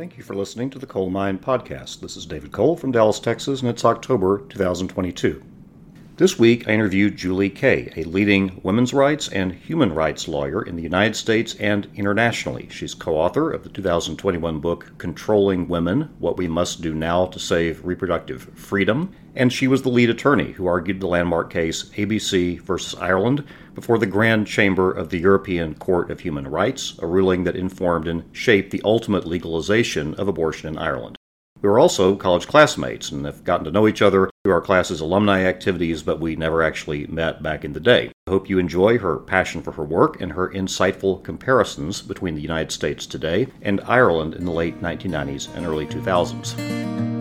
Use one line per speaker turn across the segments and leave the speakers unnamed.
Thank you for listening to the Coal Mine Podcast. This is David Cole from Dallas, Texas, and it's October 2022. This week, I interviewed Julie Kay, a leading women's rights and human rights lawyer in the United States and internationally. She's co author of the 2021 book Controlling Women What We Must Do Now to Save Reproductive Freedom, and she was the lead attorney who argued the landmark case ABC versus Ireland before the Grand Chamber of the European Court of Human Rights, a ruling that informed and shaped the ultimate legalization of abortion in Ireland. We were also college classmates and have gotten to know each other through our class's alumni activities, but we never actually met back in the day. I hope you enjoy her passion for her work and her insightful comparisons between the United States today and Ireland in the late 1990s and early 2000s.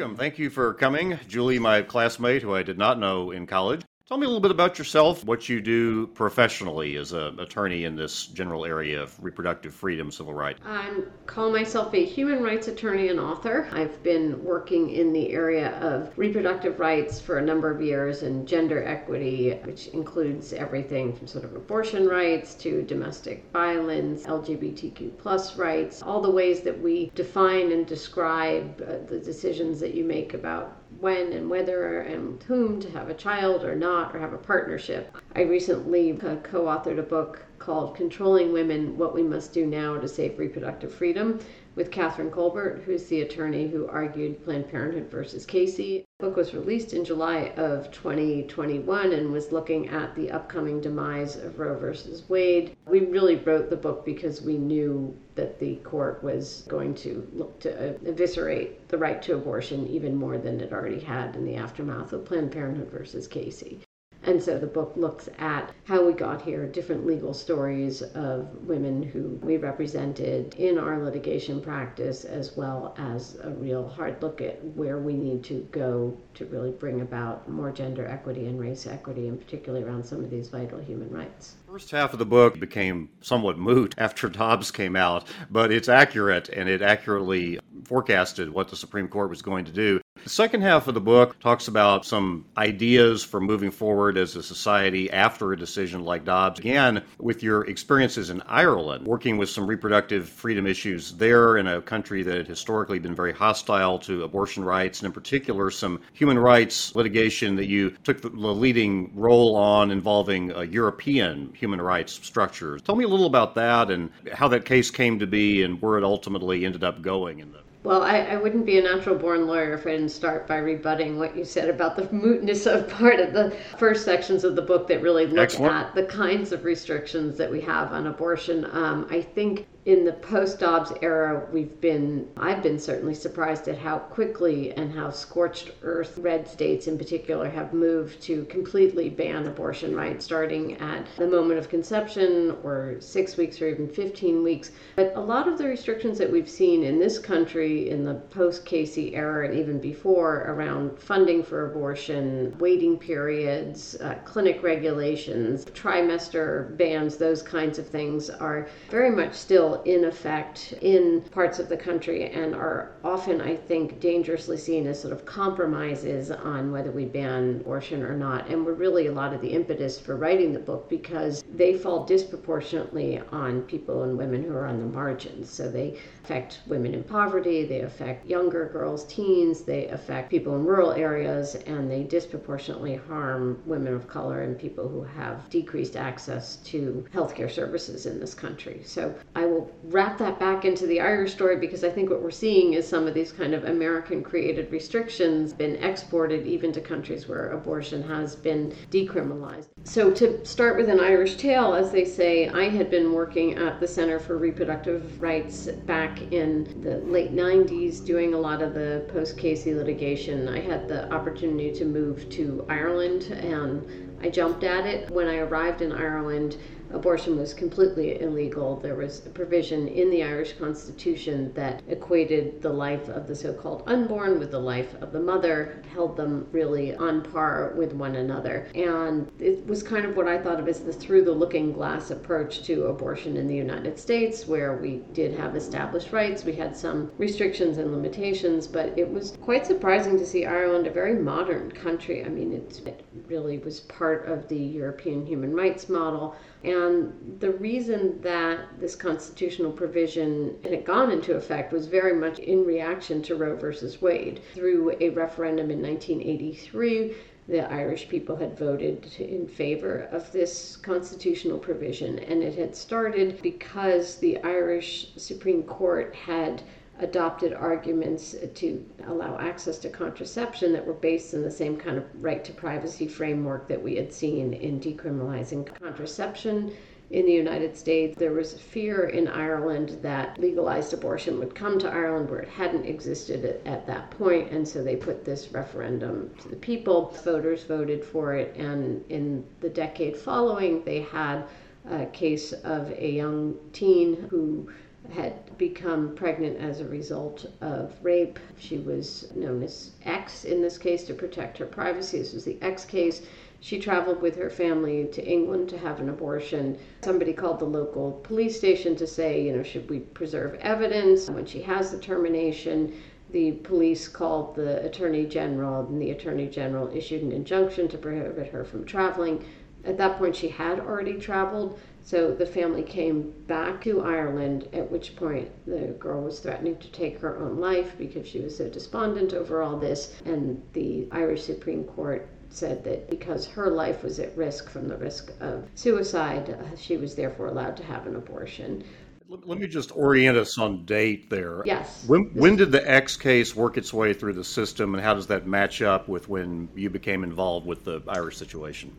Welcome. Thank you for coming. Julie, my classmate who I did not know in college. Tell me a little bit about yourself, what you do professionally as an attorney in this general area of reproductive freedom, civil rights.
I call myself a human rights attorney and author. I've been working in the area of reproductive rights for a number of years and gender equity, which includes everything from sort of abortion rights to domestic violence, LGBTQ plus rights, all the ways that we define and describe uh, the decisions that you make about when and whether and whom to have a child or not or have a partnership. I recently uh, co authored a book called Controlling Women What We Must Do Now to Save Reproductive Freedom with Kathryn Kolbert, who's the attorney who argued Planned Parenthood versus Casey. The book was released in July of 2021 and was looking at the upcoming demise of Roe versus Wade. We really wrote the book because we knew that the court was going to look to eviscerate the right to abortion even more than it already had in the aftermath of Planned Parenthood versus Casey. And so the book looks at how we got here, different legal stories of women who we represented in our litigation practice, as well as a real hard look at where we need to go to really bring about more gender equity and race equity, and particularly around some of these vital human rights.
First half of the book became somewhat moot after Dobbs came out, but it's accurate and it accurately forecasted what the Supreme Court was going to do. The second half of the book talks about some ideas for moving forward as a society after a decision like Dobbs. Again, with your experiences in Ireland, working with some reproductive freedom issues there in a country that had historically been very hostile to abortion rights, and in particular, some human rights litigation that you took the leading role on involving a European human rights structures. Tell me a little about that and how that case came to be and where it ultimately ended up going in the
well, I, I wouldn't be a natural born lawyer if I didn't start by rebutting what you said about the mootness of part of the first sections of the book that really look Excellent. at the kinds of restrictions that we have on abortion. Um, I think in the post Dobbs era, we've been, I've been certainly surprised at how quickly and how scorched earth red states in particular have moved to completely ban abortion rights, starting at the moment of conception or six weeks or even 15 weeks. But a lot of the restrictions that we've seen in this country in the post Casey era and even before around funding for abortion, waiting periods, uh, clinic regulations, trimester bans, those kinds of things are very much still in effect in parts of the country and are often, I think, dangerously seen as sort of compromises on whether we ban abortion or not. And were really a lot of the impetus for writing the book because they fall disproportionately on people and women who are on the margins. So they affect women in poverty, they affect younger girls, teens, they affect people in rural areas, and they disproportionately harm women of color and people who have decreased access to healthcare services in this country. So I will wrap that back into the Irish story because I think what we're seeing is some of these kind of American created restrictions been exported even to countries where abortion has been decriminalized. So to start with an Irish tale, as they say, I had been working at the Center for Reproductive Rights back in the late 90s doing a lot of the post Casey litigation. I had the opportunity to move to Ireland and I jumped at it. When I arrived in Ireland, abortion was completely illegal. There was a provision in the Irish Constitution that equated the life of the so called unborn with the life of the mother, held them really on par with one another. And it was kind of what I thought of as the through the looking glass approach to abortion in the United States, where we did have established rights, we had some restrictions and limitations, but it was quite surprising to see Ireland, a very modern country. I mean, it, it really was part part of the European human rights model. And the reason that this constitutional provision had gone into effect was very much in reaction to Roe versus Wade. Through a referendum in 1983, the Irish people had voted in favor of this constitutional provision, and it had started because the Irish Supreme Court had adopted arguments to allow access to contraception that were based on the same kind of right to privacy framework that we had seen in decriminalizing contraception in the United States. There was fear in Ireland that legalized abortion would come to Ireland where it hadn't existed at, at, that point, and so they put this referendum to the people. Voters voted for it, and in the decade following, they had a case of a young teen who had become pregnant as a result of rape. She was known as X in this case to protect her privacy. This was the X case. She traveled with her family to England to have an abortion. Somebody called the local police station to say, you know, should we preserve evidence? When she has the termination, the police called the attorney general, and the attorney general issued an injunction to prohibit her from traveling. At that point, she had already traveled, so the family came back to Ireland, at which point the girl was threatening to take her own life because she was so despondent over all this. And the Irish Supreme Court said that because her life was at risk from the risk of suicide, uh, she was therefore allowed to have an abortion.
Let me just orient us on date there.
Yes.
When, when did the X case work its way through the system, and how does that match up with when you became involved with the Irish situation?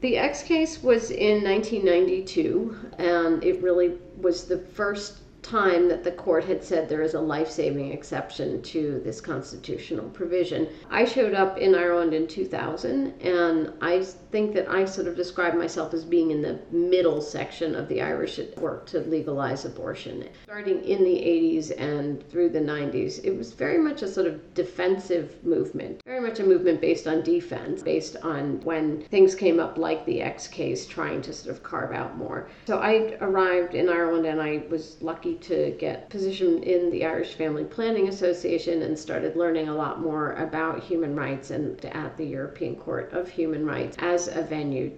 The X case was in 1992, and it really was the first time that the court had said there is a life saving exception to this constitutional provision. I showed up in Ireland in 2000, and I think that I sort of describe myself as being in the middle section of the Irish work to legalize abortion. Starting in the 80s and through the 90s, it was very much a sort of defensive movement, very much a movement based on defense, based on when things came up like the X case, trying to sort of carve out more. So I arrived in Ireland and I was lucky to get position in the Irish Family Planning Association and started learning a lot more about human rights and at the European Court of Human Rights as a venue.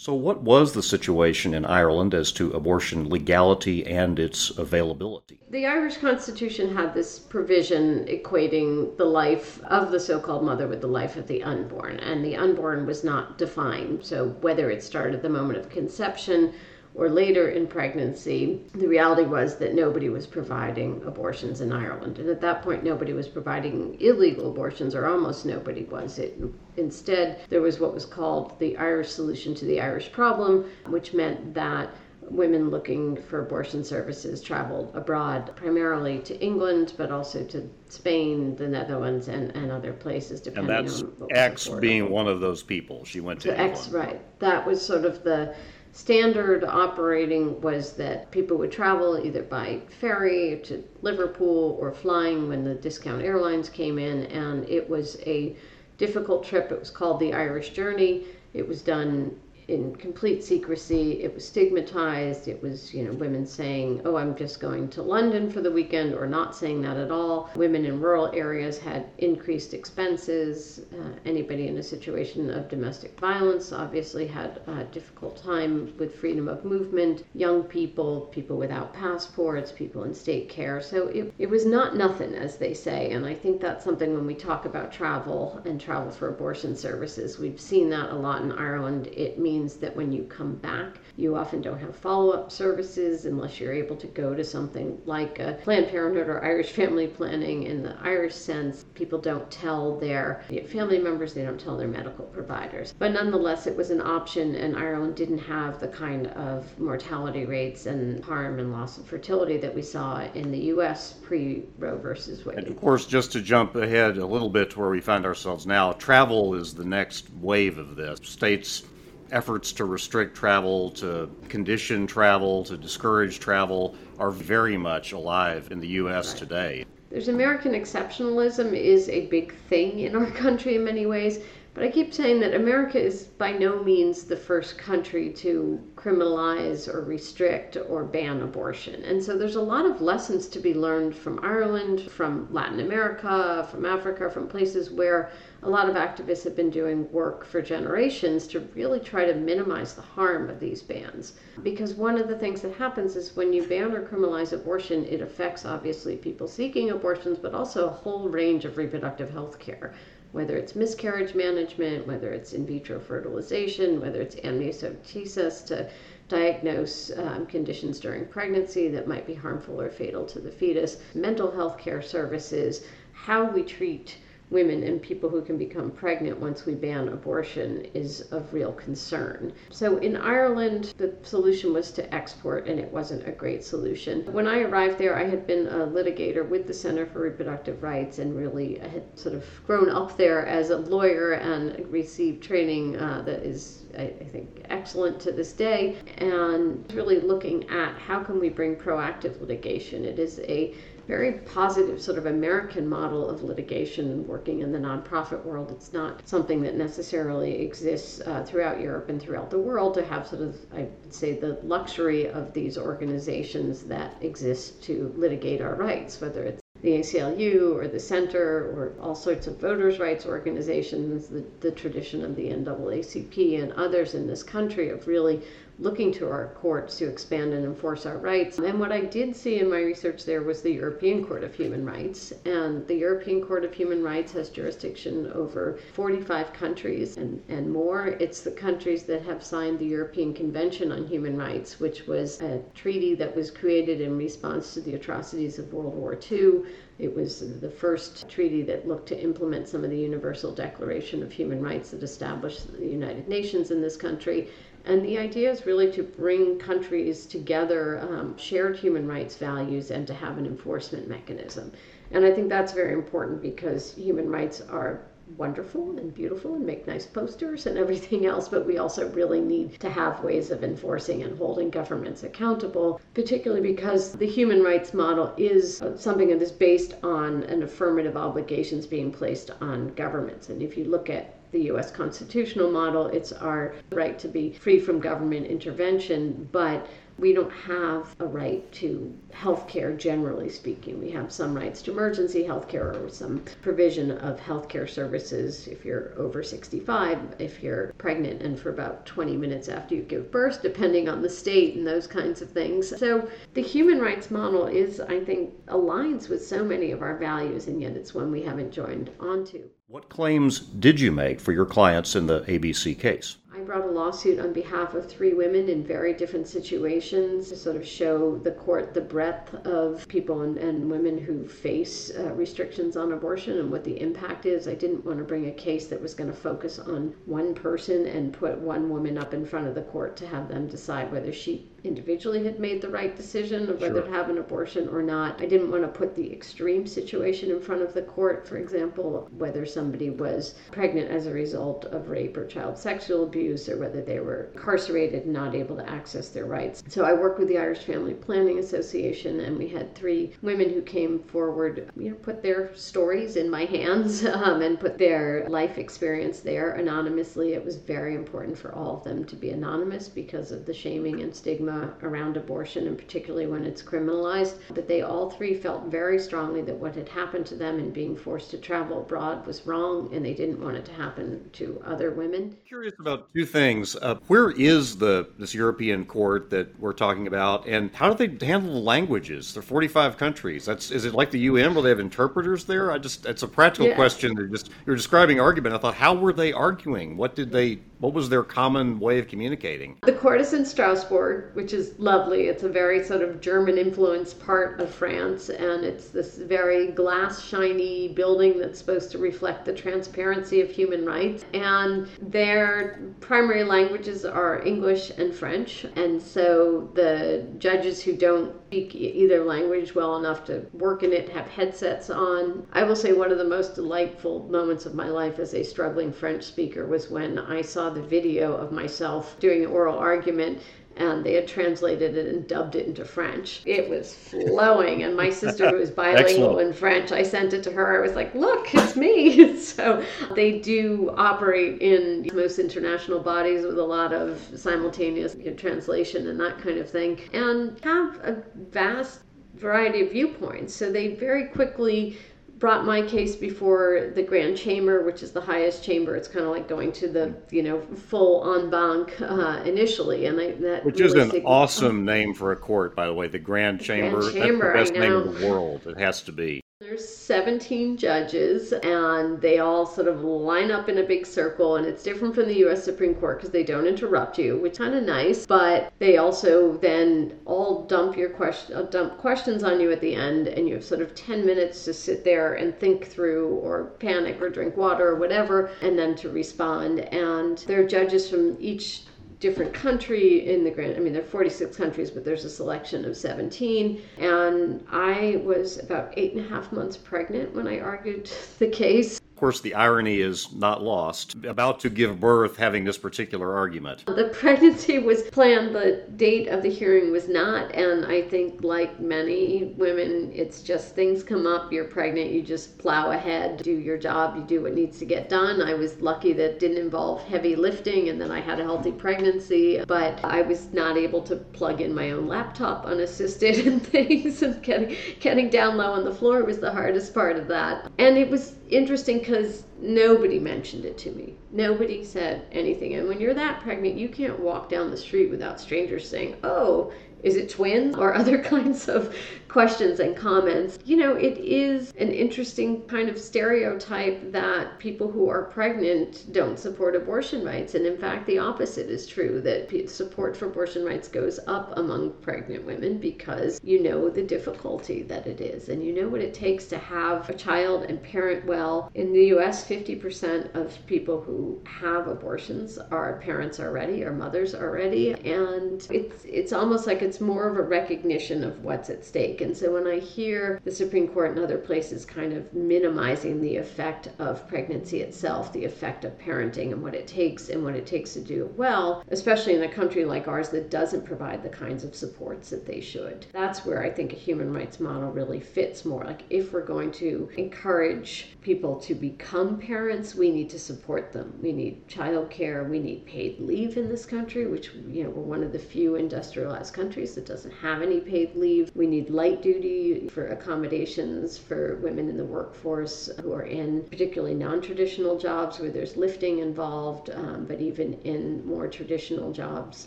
So, what was the situation in Ireland as to abortion legality and its availability?
The Irish Constitution had this provision equating the life of the so called mother with the life of the unborn, and the unborn was not defined. So, whether it started at the moment of conception or later in pregnancy, the reality was that nobody was providing abortions in Ireland. And at that point, nobody was providing illegal abortions, or almost nobody was. It, instead, there was what was called the Irish solution to the Irish problem, which meant that women looking for abortion services traveled abroad, primarily to England, but also to Spain, the Netherlands, and, and other places, depending
and that's
on
X being one of those people. She went to
X, right. That was sort of the standard operating was that people would travel either by ferry to Liverpool or flying when the discount airlines came in, and it was a difficult trip. It was called the Irish Journey. It was done in complete secrecy. It was stigmatized. It was, you know, women saying, oh, I'm just going to London for the weekend, or not saying that at all. Women in rural areas had increased expenses. Uh, anybody in a situation of domestic violence obviously had a difficult time with freedom of movement. Young people, people without passports, people in state care. So it, it was not nothing, as they say. And I think that's something when we talk about travel and travel for abortion services, we've seen that a lot in Ireland. It means means that when you come back, you often don't have follow up services unless you're able to go to something like a Planned Parenthood or Irish Family Planning. In the Irish sense, people don't tell their family members, they don't tell their medical providers. But nonetheless, it was an option, and Ireland didn't have the kind of mortality rates and harm and loss of fertility that we saw in the U.S. pre Roe versus Wade.
And of course, just to jump ahead a little bit to where we find ourselves now, travel is the next wave of this. States efforts to restrict travel, to condition travel, to discourage travel are very much alive in the U.S. Today.
There's American exceptionalism is a big thing in our country in many ways, But I keep saying that America is by no means the first country to criminalize or restrict or ban abortion. And so there's a lot of lessons to be learned from Ireland, from Latin America, from Africa, from places where a lot of activists have been doing work for generations to really try to minimize the harm of these bans. Because one of the things that happens is when you ban or criminalize abortion, it affects obviously people seeking abortions, but also a whole range of reproductive health care. Whether it's miscarriage management, whether it's in vitro fertilization, whether it's amniocentesis to diagnose um, conditions during pregnancy that might be harmful or fatal to the fetus, mental health care services, how we treat women and people who can become pregnant once we ban abortion is of real concern. So in Ireland, the solution was to export, and it wasn't a great solution. When I arrived there, I had been a litigator with the Center for Reproductive Rights and really had sort of grown up there as a lawyer and received training uh, that is I, think excellent to this day and really looking at how can we bring proactive litigation it is a very positive sort of American model of litigation working in the nonprofit world. It's not something that necessarily exists uh, throughout Europe and throughout the world to have sort of, I would say, the luxury of these organizations that exist to litigate our rights, whether it's the ACLU or the Center or all sorts of voters' rights organizations, the, the tradition of the NAACP and others in this country of really looking to our courts to expand and enforce our rights. And what I did see in my research there was the European Court of Human Rights. And the European Court of Human Rights has jurisdiction over 45 countries and, and more. It's the countries that have signed the European Convention on Human Rights, which was a treaty that was created in response to the atrocities of World War II. It was the first treaty that looked to implement some of the Universal Declaration of Human Rights that established the United Nations in this country. And the idea is really to bring countries together, um, shared human rights values, and to have an enforcement mechanism. And I think that's very important because human rights are wonderful and beautiful and make nice posters and everything else, but we also really need to have ways of enforcing and holding governments accountable, particularly because the human rights model is something that is based on an affirmative obligations being placed on governments. And if you look at the US constitutional model, it's our right to be free from government intervention, but we don't have a right to health care generally speaking. We have some rights to emergency health care or some provision of health care services if you're over 65, if you're pregnant, and for about 20 minutes after you give birth, depending on the state and those kinds of things. So the human rights model is, I think, aligns with so many of our values, and yet it's one we haven't joined onto.
What claims did you make for your clients in the ABC case?
I brought a lawsuit on behalf of three women in very different situations to sort of show the court the breadth of people and, and women who face uh, restrictions on abortion and what the impact is. I didn't want to bring a case that was going to focus on one person and put one woman up in front of the court to have them decide whether she individually had made the right decision of whether sure. to have an abortion or not. I didn't want to put the extreme situation in front of the court, for example, whether somebody was pregnant as a result of rape or child sexual abuse or whether they were incarcerated and not able to access their rights. So I worked with the Irish Family Planning Association and we had three women who came forward, you know, put their stories in my hands um, and put their life experience there anonymously. It was very important for all of them to be anonymous because of the shaming and stigma stigma around abortion, and particularly when it's criminalized. But they all three felt very strongly that what had happened to them in being forced to travel abroad was wrong, and they didn't want it to happen to other women.
Curious about two things. Uh, where is the this European court that we're talking about, and how do they handle the languages? There are 45 countries. That's is it like the UN where they have interpreters there? I just it's a practical yeah. question. Just you're describing argument. I thought, how were they arguing? What did they? What was their common way of communicating?
The court is in Strasbourg which is lovely. It's a very sort of German influenced part of France, and it's this very glass shiny building that's supposed to reflect the transparency of human rights. And their primary languages are English and French, and so the judges who don't speak either language well enough to work in it have headsets on. I will say one of the most delightful moments of my life as a struggling French speaker was when I saw the video of myself doing oral argument and they had translated it and dubbed it into French. It was flowing, and my sister, who was bilingual in French, I sent it to her. I was like, "Look, it's me." so they do operate in most international bodies with a lot of simultaneous translation and that kind of thing, and have a vast variety of viewpoints. So they very quickly brought my case before the grand chamber which is the highest chamber. It's kind of like going to the you know full en banc uh, initially and I, that
which really is an awesome name for a court by the way the grand chamber, grand chamber. That's the best name in the world. It has to be
there's 17 judges, and they all sort of line up in a big circle, and it's different from the U.S. Supreme Court because they don't interrupt you, which is kind of nice. But they also then all dump your question, uh, dump questions on you at the end, and you have sort of 10 minutes to sit there and think through, or panic, or drink water, or whatever, and then to respond. And there are judges from each different country in the grand i mean there are 46 countries but there's a selection of 17 and i was about eight and a half months pregnant when i argued the case
of course, the irony is not lost. About to give birth, having this particular argument.
The pregnancy was planned, the date of the hearing was not. And I think, like many women, it's just things come up, you're pregnant, you just plow ahead, do your job, you do what needs to get done. I was lucky that it didn't involve heavy lifting and then I had a healthy pregnancy, but I was not able to plug in my own laptop unassisted and things. And getting, getting down low on the floor was the hardest part of that. And it was interesting because nobody mentioned it to me. Nobody said anything. And when you're that pregnant, you can't walk down the street without strangers saying, Oh, is it twins or other kinds of questions and comments. You know it is an interesting kind of stereotype that people who are pregnant don't support abortion rights. And in fact the opposite is true that support for abortion rights goes up among pregnant women because you know the difficulty that it is. And you know what it takes to have a child and parent well. In the US 50% of people who have abortions are parents already or mothers already. And it's it's almost like it's more of a recognition of what's at stake. And so when I hear the Supreme Court and other places kind of minimizing the effect of pregnancy itself, the effect of parenting and what it takes and what it takes to do it well, especially in a country like ours that doesn't provide the kinds of supports that they should, that's where I think a human rights model really fits more. Like if we're going to encourage people to become parents, we need to support them. We need childcare, we need paid leave in this country, which you know we're one of the few industrialized countries that doesn't have any paid leave. We need light duty for accommodations for women in the workforce who are in particularly non traditional jobs where there's lifting involved, um, but even in more traditional jobs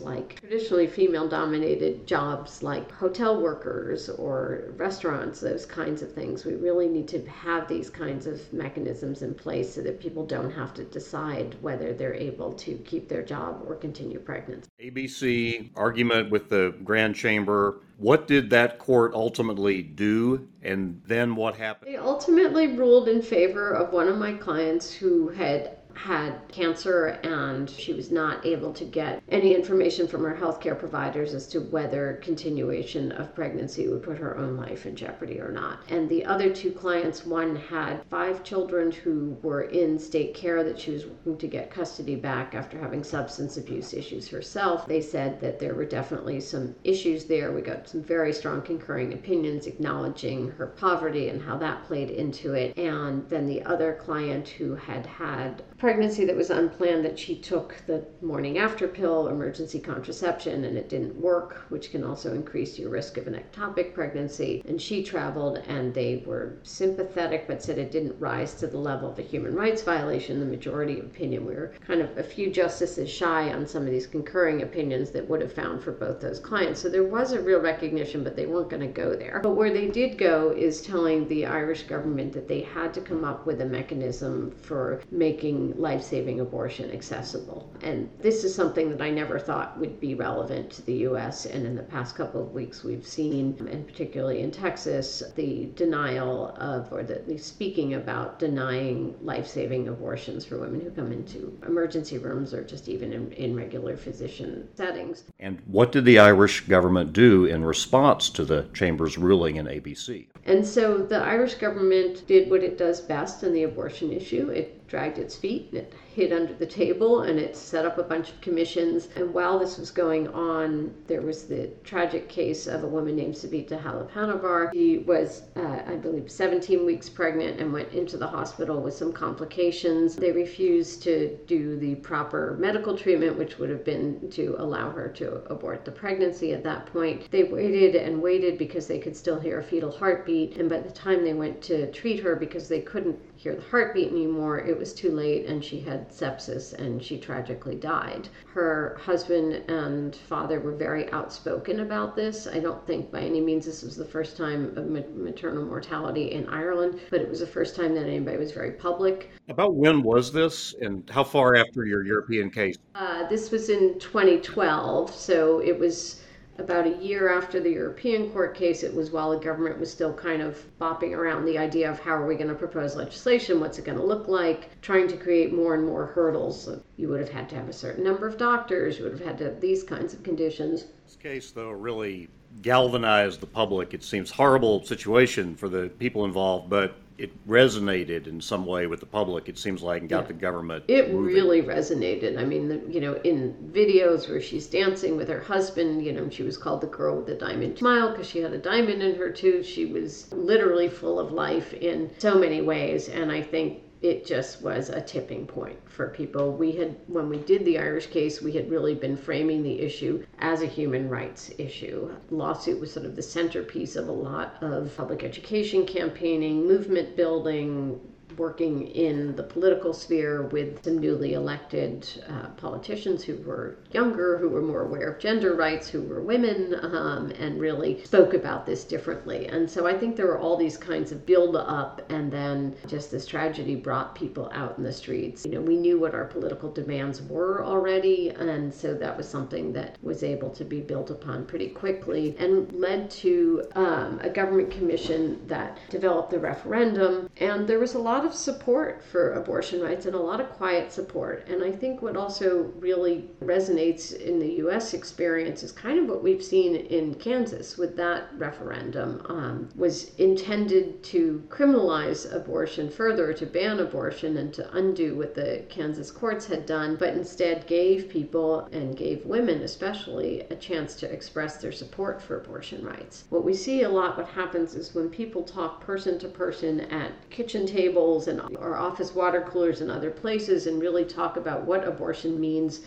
like traditionally female dominated jobs like hotel workers or restaurants, those kinds of things. We really need to have these kinds of mechanisms in place so that people don't have to decide whether they're able to keep their job or continue pregnancy.
ABC argument with the Grand Grand Chamber. What did that court ultimately do, and then what happened?
They ultimately ruled in favor of one of my clients who had had cancer and she was not able to get any information from her healthcare providers as to whether continuation of pregnancy would put her own life in jeopardy or not. And the other two clients, one had five children who were in state care that she was working to get custody back after having substance abuse issues herself. They said that there were definitely some issues there. We got some very strong concurring opinions acknowledging her poverty and how that played into it. And then the other client who had had pregnancy that was unplanned that she took the morning after pill, emergency contraception, and it didn't work, which can also increase your risk of an ectopic pregnancy. And she traveled, and they were sympathetic but said it didn't rise to the level of a human rights violation. The majority opinion, we were kind of a few justices shy on some of these concurring opinions that would have found for both those clients. So there was a real recognition, but they weren't going to go there. But where they did go is telling the Irish government that they had to come up with a mechanism for making life saving abortion accessible. And this is something that I never thought would be relevant to the US. And in the past couple of weeks, we've seen, and particularly in Texas, the denial of, or the, the speaking about denying life saving abortions for women who come into emergency rooms or just even in, in regular physician settings.
And what did the Irish government do in response to the Chamber's ruling in ABC?
And so the Irish government did what it does best in the abortion issue. It dragged its feet. and It hid under the table and it set up a bunch of commissions. And while this was going on, there was the tragic case of a woman named Savita Halappanavar. She was, uh, I believe, 17 weeks pregnant and went into the hospital with some complications. They refused to do the proper medical treatment, which would have been to allow her to abort the pregnancy at that point. They waited and waited because they could still hear a fetal heartbeat. And by the time they went to treat her, because they couldn't hear the heartbeat anymore, it was too late and she had sepsis and she tragically died. Her husband and father were very outspoken about this. I don't think by any means this was the first time of maternal mortality in Ireland, but it was the first time that anybody was very public.
About when was this and how far after your European case?
Uh, this was in 2012, so it was about a year after the European court case, it was while the government was still kind of bopping around the idea of how are we going to propose legislation, what's it going to look like, trying to create more and more hurdles. You would have had to have a certain number of doctors, you would have had to have these kinds of conditions.
This case, though, really galvanized the public. It seems horrible situation for the people involved, but it resonated in some way with the public. It seems like and got yeah. the government.
It moving. really resonated. I mean, the, you know, in videos where she's dancing with her husband, you know, she was called the girl with the diamond smile because she had a diamond in her tooth. She was literally full of life in so many ways, and I think it just was a tipping point for people. We had, when we did the Irish case, we had really been framing the issue as a human rights issue. Lawsuit was sort of the centerpiece of a lot of public education campaigning, movement building, working in the political sphere with some newly elected uh, politicians who were younger, who were more aware of gender rights, who were women, um, and really spoke about this differently. And so I think there were all these kinds of build up, and then just this tragedy brought people out in the streets. You know, we knew what our political demands were already, and so that was something that was able to be built upon pretty quickly and led to um, a government commission that developed the referendum. And there was a lot lot of support for abortion rights and a lot of quiet support. And I think what also really resonates in the U.S. experience is kind of what we've seen in Kansas with that referendum um, was intended to criminalize abortion further, to ban abortion, and to undo what the Kansas courts had done, but instead gave people and gave women especially a chance to express their support for abortion rights. What we see a lot, what happens is when people talk person to person at kitchen tables and our office water coolers and other places and really talk about what abortion means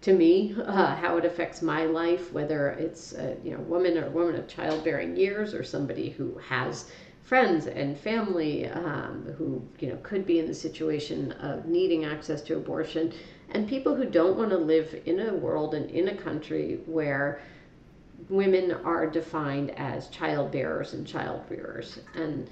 to me, uh, how it affects my life, whether it's a you know woman or woman of childbearing years or somebody who has friends and family um, who you know could be in the situation of needing access to abortion, and people who don't want to live in a world and in a country where women are defined as child bearers and child rearers and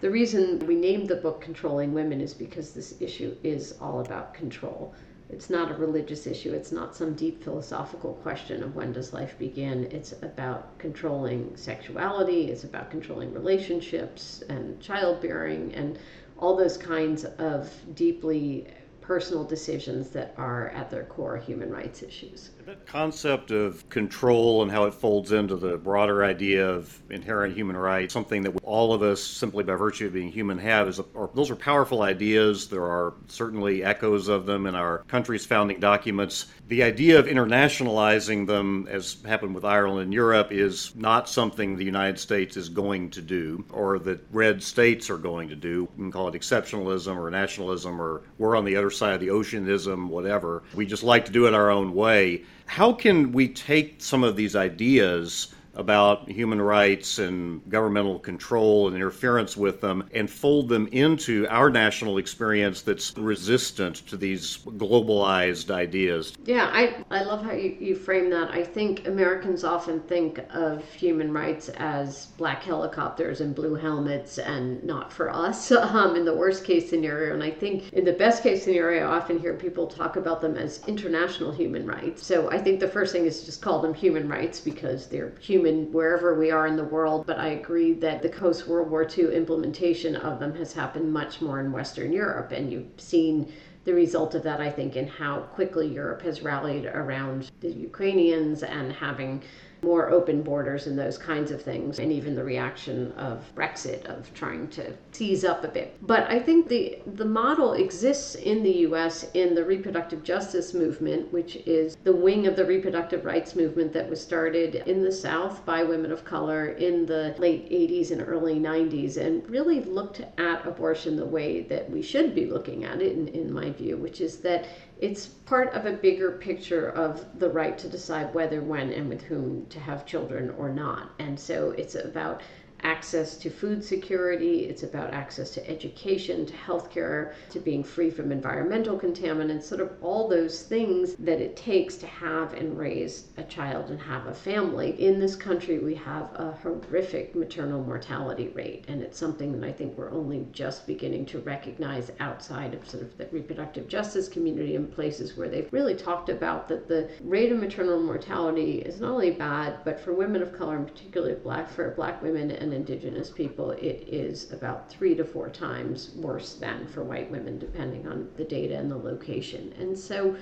the reason we named the book Controlling Women is because this issue is all about control. It's not a religious issue. It's not some deep philosophical question of when does life begin. It's about controlling sexuality, it's about controlling relationships and childbearing and all those kinds of deeply personal decisions that are at their core human rights issues.
That concept of control and how it folds into the broader idea of inherent human rights, something that all of us, simply by virtue of being human, have, is a, those are powerful ideas. There are certainly echoes of them in our country's founding documents. The idea of internationalizing them, as happened with Ireland and Europe, is not something the United States is going to do, or that red states are going to do. We can call it exceptionalism or nationalism, or we're on the other side of the oceanism, whatever. We just like to do it our own way. How can we take some of these ideas about human rights and governmental control and interference with them and fold them into our national experience that's resistant to these globalized ideas.
Yeah, I, I love how you, you frame that. I think Americans often think of human rights as black helicopters and blue helmets and not for us um, in the worst case scenario. And I think in the best case scenario, I often hear people talk about them as international human rights. So I think the first thing is just call them human rights because they're human human wherever we are in the world, but I agree that the post World War II implementation of them has happened much more in Western Europe, and you've seen the result of that, I think, in how quickly Europe has rallied around the Ukrainians and having more open borders and those kinds of things, and even the reaction of Brexit of trying to seize up a bit. But I think the the model exists in the U.S. in the reproductive justice movement, which is the wing of the reproductive rights movement that was started in the South by women of color in the late 80s and early 90s, and really looked at abortion the way that we should be looking at it, in, in my view, which is that it's part of a bigger picture of the right to decide whether, when, and with whom to have children or not. And so it's about access to food security, it's about access to education, to healthcare, to being free from environmental contaminants, sort of all those things that it takes to have and raise a child and have a family. In this country, we have a horrific maternal mortality rate, and it's something that I think we're only just beginning to recognize outside of sort of the reproductive justice community in places where they've really talked about that the rate of maternal mortality is not only bad, but for women of color, and particularly black for black women and indigenous people, it is about three to four times worse than for white women, depending on the data and the location. And so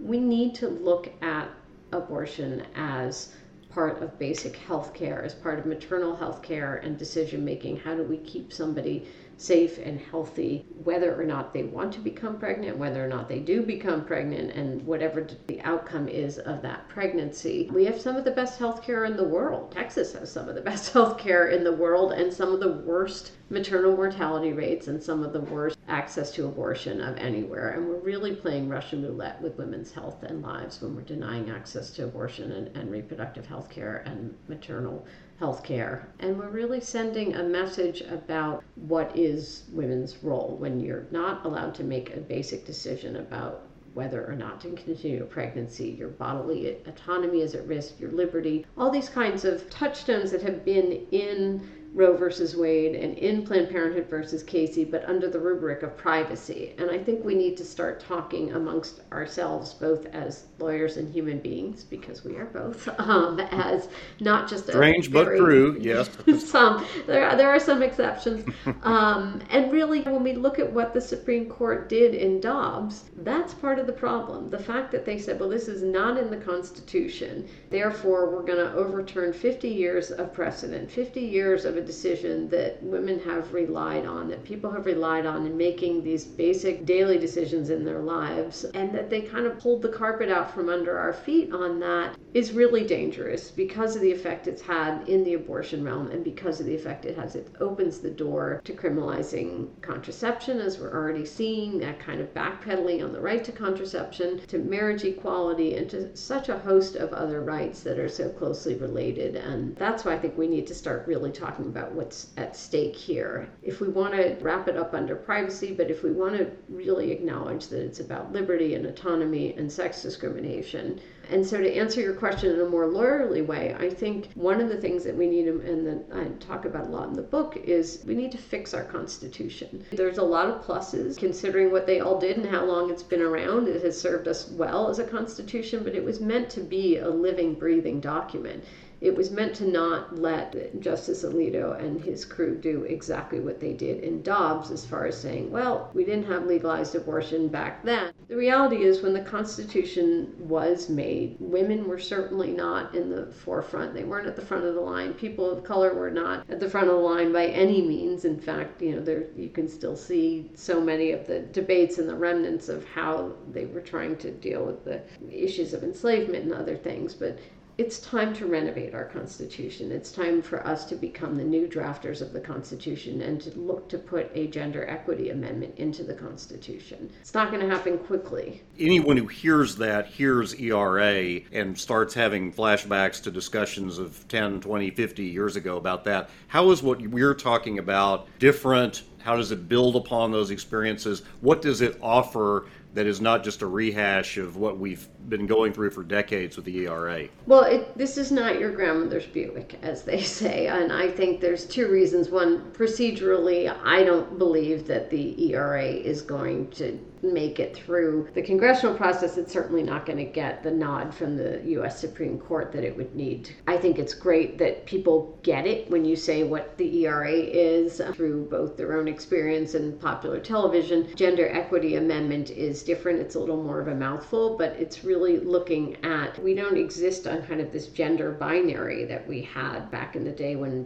we need to look at abortion as part of basic health care, as part of maternal health care and decision making. How do we keep somebody safe and healthy, whether or not they want to become pregnant, whether or not they do become pregnant, and whatever the outcome is of that pregnancy. We have some of the best healthcare in the world. Texas has some of the best healthcare in the world and some of the worst maternal mortality rates and some of the worst access to abortion of anywhere. And we're really playing Russian roulette with women's health and lives when we're denying access to abortion and, and reproductive health care and maternal health care. And we're really sending a message about what is women's role when you're not allowed to make a basic decision about whether or not to continue a pregnancy, your bodily autonomy is at risk, your liberty, all these kinds of touchstones that have been in Roe versus Wade and in Planned Parenthood versus Casey, but under the rubric of privacy. And I think we need to start talking amongst ourselves, both as lawyers and human beings, because we are both, um, as not just
strange but true. Yes,
some there are, there are some exceptions, um, and really when we look at what the Supreme Court did in Dobbs, that's part of the problem. The fact that they said, well, this is not in the Constitution, therefore we're going to overturn 50 years of precedent, 50 years of decision that women have relied on, that people have relied on in making these basic daily decisions in their lives, and that they kind of pulled the carpet out from under our feet on that is really dangerous because of the effect it's had in the abortion realm and because of the effect it has. It opens the door to criminalizing contraception, as we're already seeing, that kind of backpedaling on the right to contraception, to marriage equality, and to such a host of other rights that are so closely related. And that's why I think we need to start really talking about what's at stake here. If we want to wrap it up under privacy, but if we want to really acknowledge that it's about liberty and autonomy and sex discrimination, and so, to answer your question in a more lawyerly way, I think one of the things that we need, and that I talk about a lot in the book, is we need to fix our Constitution. There's a lot of pluses considering what they all did and how long it's been around. It has served us well as a Constitution, but it was meant to be a living, breathing document it was meant to not let Justice Alito and his crew do exactly what they did in Dobbs as far as saying, well, we didn't have legalized abortion back then. The reality is, when the Constitution was made, women were certainly not in the forefront. They weren't at the front of the line. People of color were not at the front of the line by any means. In fact, you know, there you can still see so many of the debates and the remnants of how they were trying to deal with the issues of enslavement and other things. But it's time to renovate our Constitution. It's time for us to become the new drafters of the Constitution and to look to put a gender equity amendment into the Constitution. It's not going to happen quickly.
Anyone who hears that hears ERA and starts having flashbacks to discussions of 10, 20, 50 years ago about that. How is what we're talking about different? How does it build upon those experiences? What does it offer that is not just a rehash of what we've been going through for decades with the ERA.
Well, it, this is not your grandmother's Buick, as they say, and I think there's two reasons. One, procedurally, I don't believe that the ERA is going to make it through the congressional process, it's certainly not going to get the nod from the U.S. Supreme Court that it would need. I think it's great that people get it when you say what the ERA is uh, through both their own experience and popular television. Gender equity amendment is different, it's a little more of a mouthful, but it's really really looking at we don't exist on kind of this gender binary that we had back in the day when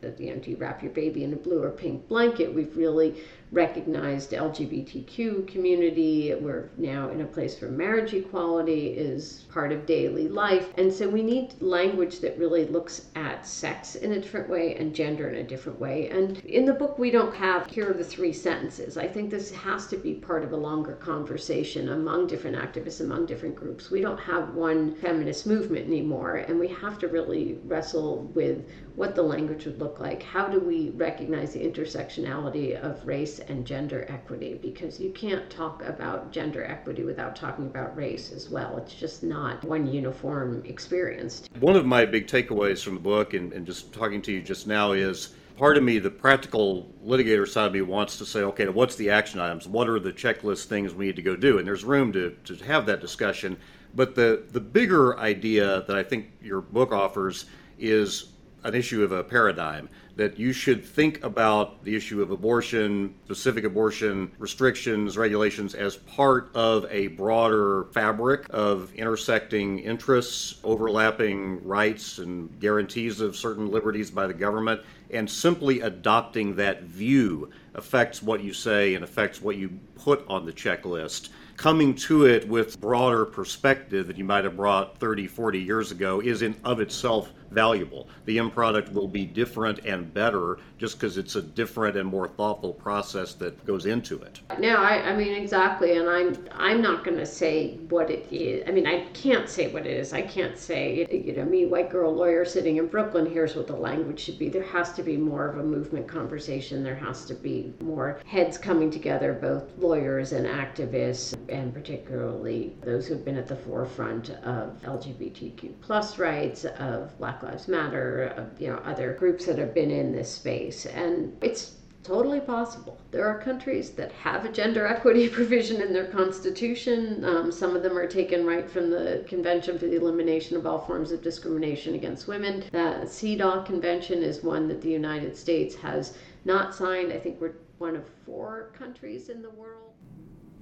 the, you know, do you wrap your baby in a blue or pink blanket? We've really recognized LGBTQ community. We're now in a place where marriage equality is part of daily life. And so we need language that really looks at sex in a different way and gender in a different way. And in the book, we don't have here are the three sentences. I think this has to be part of a longer conversation among different activists, among different groups. We don't have one feminist movement anymore, and we have to really wrestle with what the language would look like. How do we recognize the intersectionality of race? And gender equity because you can't talk about gender equity without talking about race as well. It's just not one uniform experience.
One of my big takeaways from the book and, and just talking to you just now is part of me, the practical litigator side of me, wants to say, okay, what's the action items? What are the checklist things we need to go do? And there's room to, to have that discussion. But the, the bigger idea that I think your book offers is an issue of a paradigm that you should think about the issue of abortion, specific abortion restrictions, regulations as part of a broader fabric of intersecting interests, overlapping rights, and guarantees of certain liberties by the government. And simply adopting that view affects what you say and affects what you put on the checklist coming to it with broader perspective that you might have brought 30 40 years ago is in of itself valuable. The end product will be different and better just because it's a different and more thoughtful process that goes into it.
No, I, I mean exactly, and I'm I'm not going to say what it is. I mean, I can't say what it is. I can't say you know me, white girl lawyer sitting in Brooklyn. Here's what the language should be. There has to be more of a movement conversation. There has to be more heads coming together, both lawyers and activists, and particularly those who've been at the forefront of LGBTQ plus rights, of Black Black Lives Matter, you know, other groups that have been in this space. And it's totally possible. There are countries that have a gender equity provision in their constitution. Um, some of them are taken right from the Convention for the Elimination of All Forms of Discrimination Against Women. The CEDAW Convention is one that the United States has not signed. I think we're one of four countries in the world.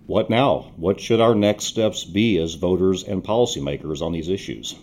What now? What should our next steps be as voters and policymakers on these issues?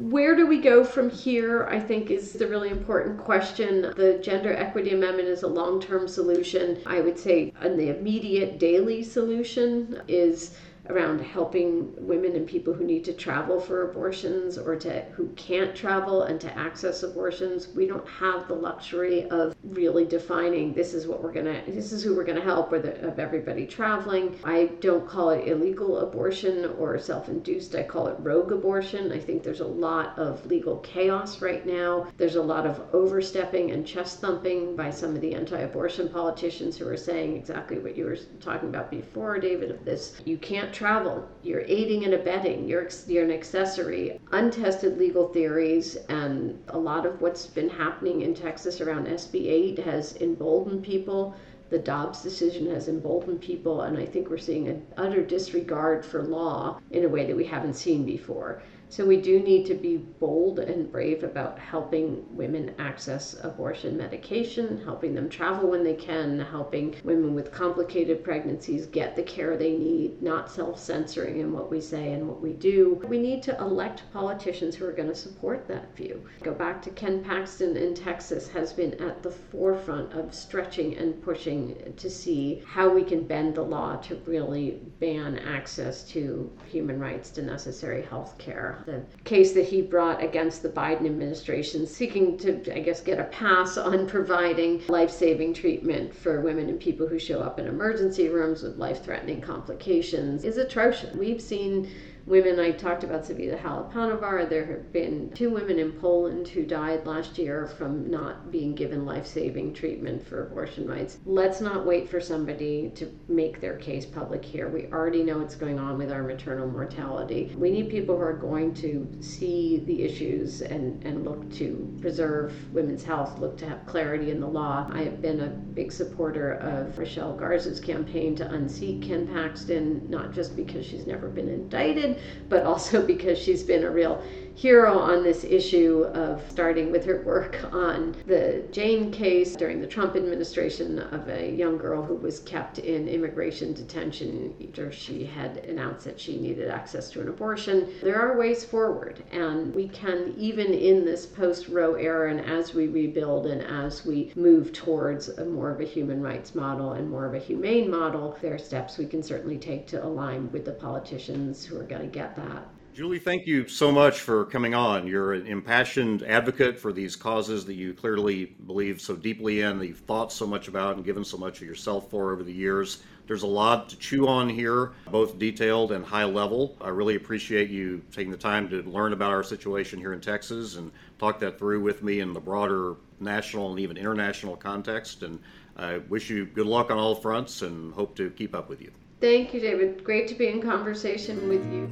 Where do we go from here? I think is the really important question. The gender equity amendment is a long term solution. I would say, an the immediate daily solution is around helping women and people who need to travel for abortions or to who can't travel and to access abortions. We don't have the luxury of really defining this is what we're going to this is who we're going to help or the, of everybody traveling. I don't call it illegal abortion or self-induced i call it rogue abortion. I think there's a lot of legal chaos right now. There's a lot of overstepping and chest thumping by some of the anti-abortion politicians who are saying exactly what you were talking about before david of this you can't travel. You're aiding and abetting. You're, you're an accessory. Untested legal theories and a lot of what's been happening in Texas around SB 8 has emboldened people. The Dobbs decision has emboldened people, and I think we're seeing an utter disregard for law in a way that we haven't seen before. So we do need to be bold and brave about helping women access abortion medication, helping them travel when they can, helping women with complicated pregnancies get the care they need, not self censoring in what we say and what we do. We need to elect politicians who are going to support that view. Go back to Ken Paxton in Texas has been at the forefront of stretching and pushing to see how we can bend the law to really ban access to human rights to necessary health care the case that he brought against the Biden administration, seeking to, I guess, get a pass on providing life saving treatment for women and people who show up in emergency rooms with life threatening complications, is atrocious. We've seen women. I talked about Savita Halappanavar. There have been two women in Poland who died last year from not being given life saving treatment for abortion rights. Let's not wait for somebody to make their case public here. We already know what's going on with our maternal mortality. We need people who are going to see the issues and, and look to preserve women's health, look to have clarity in the law. I have been a big supporter of Rochelle Garza's campaign to unseat Ken Paxton, not just because she's never been indicted but also because she's been a real hero on this issue of starting with her work on the Jane case during the Trump administration of a young girl who was kept in immigration detention after she had announced that she needed access to an abortion. There are ways forward, and we can, even in this post Roe era, and as we rebuild and as we move towards a more of a human rights model and more of a humane model, there are steps we can certainly take to align with the politicians who are going to get that.
Julie, thank you so much for coming on. You're an impassioned advocate for these causes that you clearly believe so deeply in, that you've thought so much about and given so much of yourself for over the years. There's a lot to chew on here, both detailed and high level. I really appreciate you taking the time to learn about our situation here in Texas and talk that through with me in the broader national and even international context. And I wish you good luck on all fronts and hope to keep up with you.
Thank you, David. Great to be in conversation with you.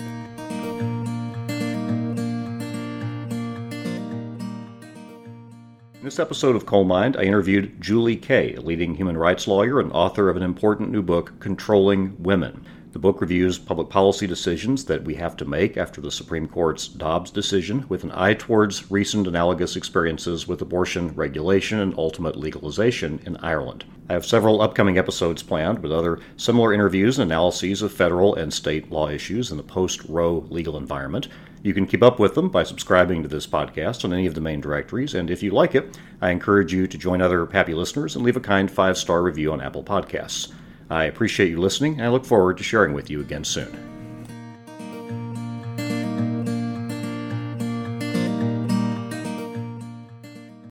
This episode of Coale Mind, I interviewed Julie Kay, a leading human rights lawyer and author of an important new book, Controlling Women. The book reviews public policy decisions that we have to make after the Supreme Court's Dobbs decision with an eye towards recent analogous experiences with abortion regulation and ultimate legalization in Ireland. I have several upcoming episodes planned with other similar interviews and analyses of federal and state law issues in the post Roe legal environment. You can keep up with them by subscribing to this podcast on any of the main directories, and if you like it, I encourage you to join other happy listeners and leave a kind five star review on Apple Podcasts. I appreciate you listening, and I look forward to sharing with you again soon.